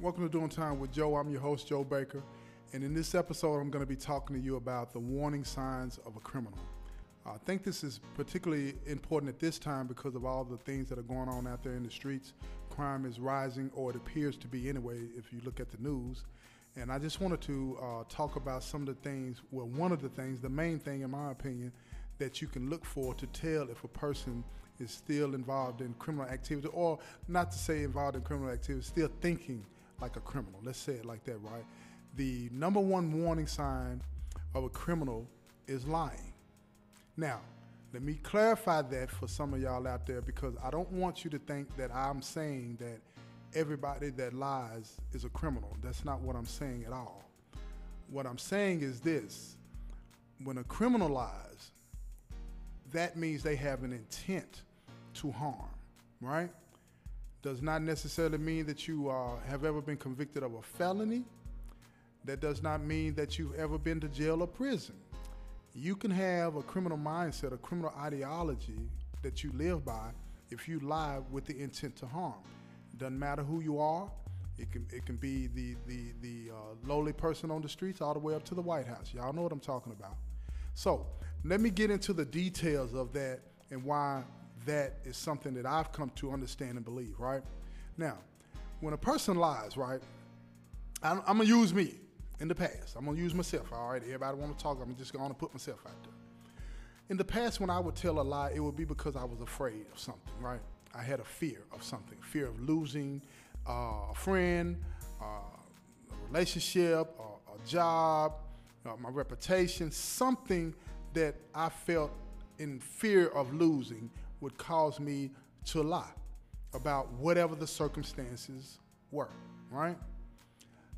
Welcome to Doing Time with Joe. I'm your host, Joe Baker. And in this episode, I'm going to be talking to you about the warning signs of a criminal. I think this is particularly important at this time because of all the things that are going on out there in the streets. Crime is rising, or it appears to be anyway, if you look at the news. And I just wanted to uh, talk about some of the things, well, one of the things, the main thing, in my opinion, that you can look for to tell if a person is still involved in criminal activity, or not to say involved in criminal activity, still thinking like a criminal. Let's say it like that, right? The number one warning sign of a criminal is lying. Now, let me clarify that for some of y'all out there because I don't want you to think that I'm saying that everybody that lies is a criminal. That's not what I'm saying at all. What I'm saying is this when a criminal lies, that means they have an intent to harm, right? Does not necessarily mean that you uh, have ever been convicted of a felony. That does not mean that you've ever been to jail or prison. You can have a criminal mindset, a criminal ideology that you live by if you lie with the intent to harm. Doesn't matter who you are. It can it can be the the the uh, lowly person on the streets all the way up to the White House. Y'all know what I'm talking about. So let me get into the details of that and why that is something that I've come to understand and believe. Right now, when a person lies, right, I'm, I'm gonna use me in the past. I'm gonna use myself. All right, everybody want to talk. I'm just gonna put myself out there. In the past, when I would tell a lie, it would be because I was afraid of something. Right, I had a fear of something, fear of losing uh, a friend, uh, a relationship, a, a job, uh, my reputation, something that I felt in fear of losing would cause me to lie about whatever the circumstances were, right?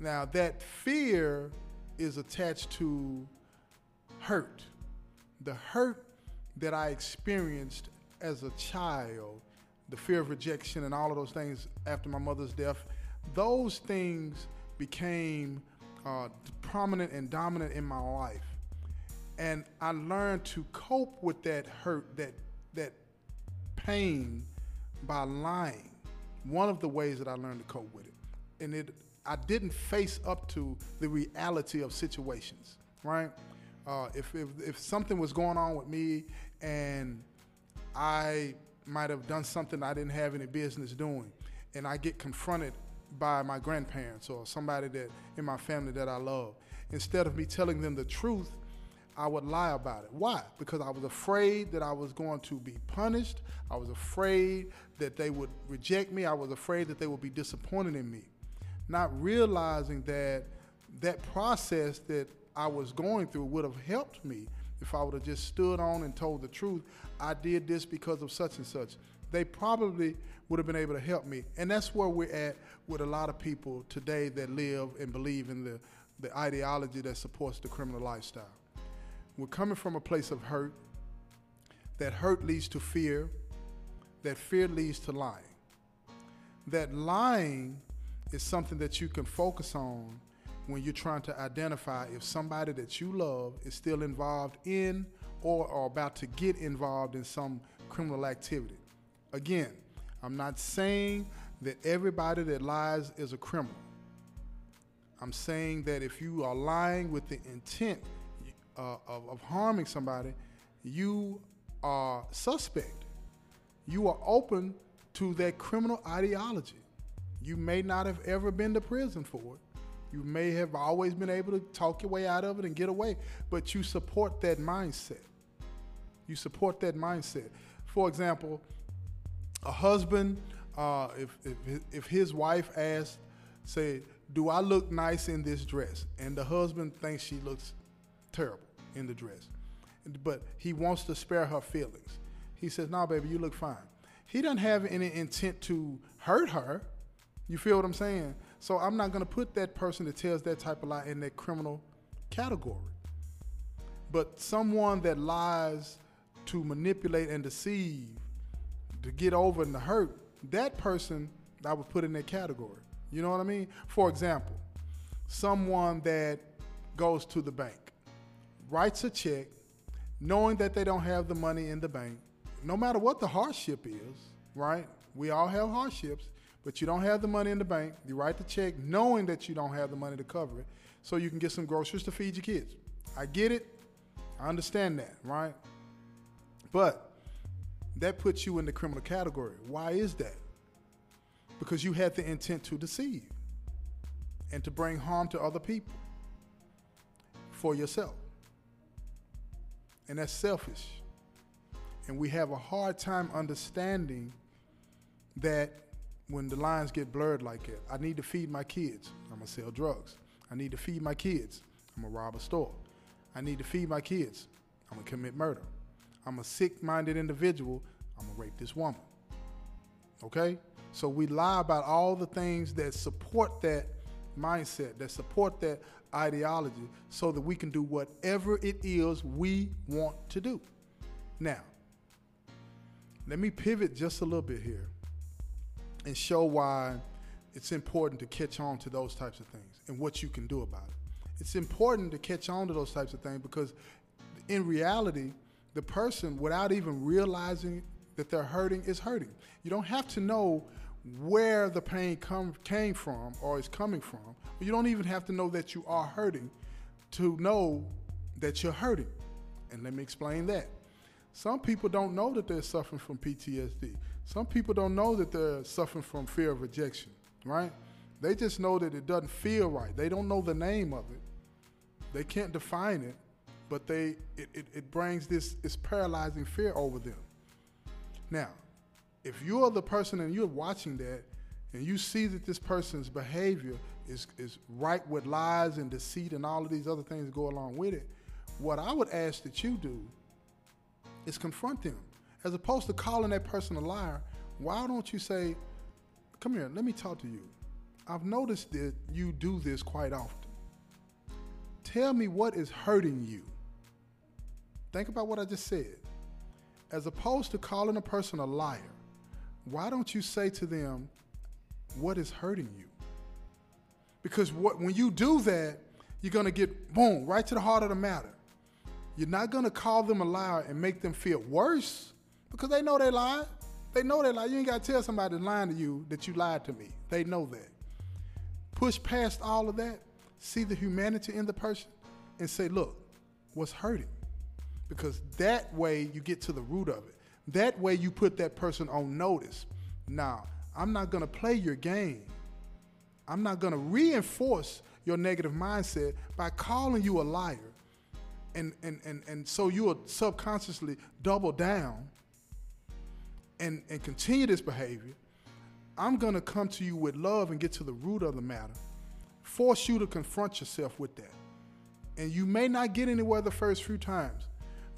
Now, that fear is attached to hurt. The hurt that I experienced as a child, the fear of rejection and all of those things after my mother's death, those things became uh, prominent and dominant in my life. And I learned to cope with that hurt, that, that pain by lying. One of the ways that I learned to cope with it. And it I didn't face up to the reality of situations, right? Uh, if, if, if something was going on with me and I might have done something I didn't have any business doing, and I get confronted by my grandparents or somebody that in my family that I love, instead of me telling them the truth, I would lie about it. Why? Because I was afraid that I was going to be punished. I was afraid that they would reject me. I was afraid that they would be disappointed in me. Not realizing that that process that I was going through would have helped me if I would have just stood on and told the truth. I did this because of such and such. They probably would have been able to help me. And that's where we're at with a lot of people today that live and believe in the, the ideology that supports the criminal lifestyle. We're coming from a place of hurt. That hurt leads to fear. That fear leads to lying. That lying is something that you can focus on when you're trying to identify if somebody that you love is still involved in or are about to get involved in some criminal activity. Again, I'm not saying that everybody that lies is a criminal. I'm saying that if you are lying with the intent uh, of, of harming somebody, you are suspect. You are open to that criminal ideology. You may not have ever been to prison for it. You may have always been able to talk your way out of it and get away, but you support that mindset. You support that mindset. For example, a husband, uh, if, if, if his wife asks, say, Do I look nice in this dress? And the husband thinks she looks terrible in the dress. But he wants to spare her feelings. He says, No, nah, baby, you look fine. He doesn't have any intent to hurt her. You feel what I'm saying? So I'm not going to put that person that tells that type of lie in that criminal category. But someone that lies to manipulate and deceive, to get over and to hurt, that person I would put in that category. You know what I mean? For example, someone that goes to the bank writes a check knowing that they don't have the money in the bank, no matter what the hardship is, right? We all have hardships, but you don't have the money in the bank. You write the check knowing that you don't have the money to cover it so you can get some groceries to feed your kids. I get it. I understand that, right? But that puts you in the criminal category. Why is that? Because you had the intent to deceive and to bring harm to other people for yourself. And that's selfish. And we have a hard time understanding that when the lines get blurred like that, I need to feed my kids. I'm to sell drugs. I need to feed my kids. I'm to rob a store. I need to feed my kids. I'm to commit murder. I'm a sick minded individual. I'm to rape this woman. Okay? So we lie about all the things that support that mindset, that support that ideology, so that we can do whatever it is we want to do. Now, let me pivot just a little bit here and show why it's important to catch on to those types of things and what you can do about it. It's important to catch on to those types of things because in reality, the person, without even realizing that they're hurting, is hurting. You don't have to know where the pain come, came from or is coming from. You don't even have to know that you are hurting to know that you're hurting. And let me explain that. Some people don't know that they're suffering from PTSD. Some people don't know that they're suffering from fear of rejection, right? They just know that it doesn't feel right. They don't know the name of it. They can't define it, but they it, it, it brings this, this paralyzing fear over them. Now, if you're the person and you're watching that and you see that this person's behavior is, is right with lies and deceit and all of these other things go along with it, what I would ask that you do is confront them. As opposed to calling that person a liar, why don't you say, Come here, let me talk to you. I've noticed that you do this quite often. Tell me what is hurting you. Think about what I just said. As opposed to calling a person a liar, why don't you say to them, what is hurting you? Because what, when you do that, you're going to get, boom, right to the heart of the matter. You're not going to call them a liar and make them feel worse because they know they lied. They know they lied. You ain't got to tell somebody lying to you that you lied to me. They know that. Push past all of that, see the humanity in the person, and say, look, what's hurting? Because that way you get to the root of it. That way you put that person on notice. Now, I'm not going to play your game. I'm not going to reinforce your negative mindset by calling you a liar. And, and, and, and so you will subconsciously double down and, and continue this behavior. I'm going to come to you with love and get to the root of the matter, force you to confront yourself with that. And you may not get anywhere the first few times,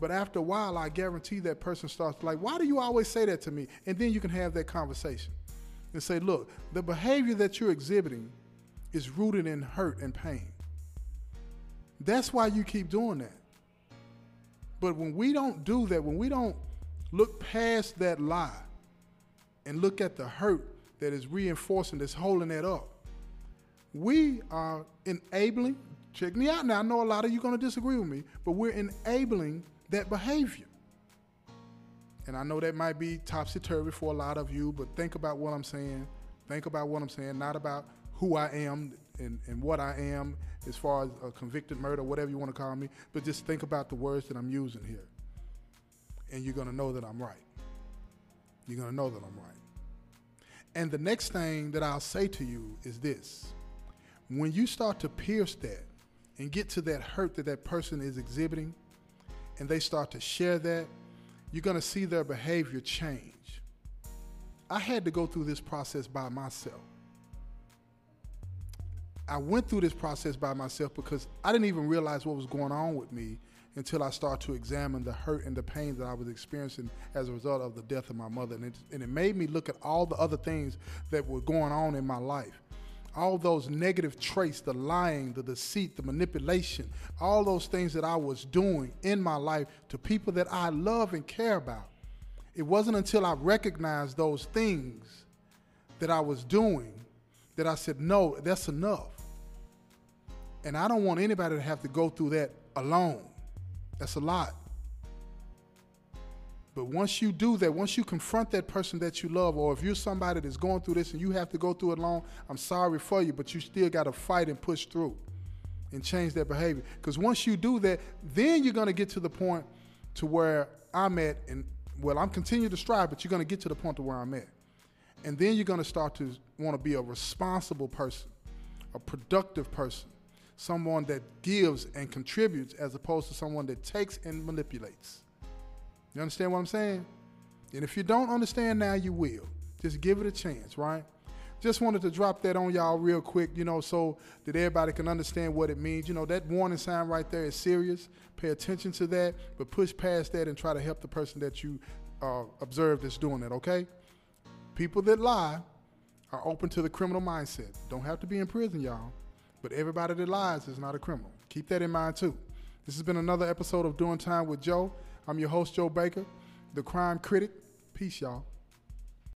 but after a while, I guarantee that person starts like, why do you always say that to me? And then you can have that conversation and say, look, the behavior that you're exhibiting is rooted in hurt and pain. That's why you keep doing that. But when we don't do that, when we don't look past that lie and look at the hurt that is reinforcing, that's holding that up, we are enabling, check me out now, I know a lot of you are going to disagree with me, but we're enabling that behavior. And I know that might be topsy turvy for a lot of you, but think about what I'm saying. Think about what I'm saying, not about who I am and, and what I am as far as a convicted murder, whatever you want to call me, but just think about the words that I'm using here. And you're going to know that I'm right. You're going to know that I'm right. And the next thing that I'll say to you is this when you start to pierce that and get to that hurt that that person is exhibiting, and they start to share that, you're going to see their behavior change. I had to go through this process by myself. I went through this process by myself because I didn't even realize what was going on with me until I started to examine the hurt and the pain that I was experiencing as a result of the death of my mother. And it, and it made me look at all the other things that were going on in my life all those negative traits the lying, the deceit, the manipulation, all those things that I was doing in my life to people that I love and care about. It wasn't until I recognized those things that I was doing that I said, no, that's enough. And I don't want anybody to have to go through that alone. That's a lot. But once you do that, once you confront that person that you love, or if you're somebody that's going through this and you have to go through it alone, I'm sorry for you, but you still got to fight and push through and change that behavior. Because once you do that, then you're going to get to the point to where I'm at, and well, I'm continuing to strive, but you're going to get to the point to where I'm at. And then you're going to start to want to be a responsible person, a productive person, someone that gives and contributes as opposed to someone that takes and manipulates. You understand what I'm saying? And if you don't understand now, you will. Just give it a chance, right? Just wanted to drop that on y'all real quick, you know, so that everybody can understand what it means. You know, that warning sign right there is serious. Pay attention to that, but push past that and try to help the person that you uh, observe that's doing it, okay? People that lie are open to the criminal mindset. Don't have to be in prison, y'all. But everybody that lies is not a criminal. Keep that in mind, too. This has been another episode of Doing Time with Joe. I'm your host, Joe Baker, the crime critic. Peace, y'all.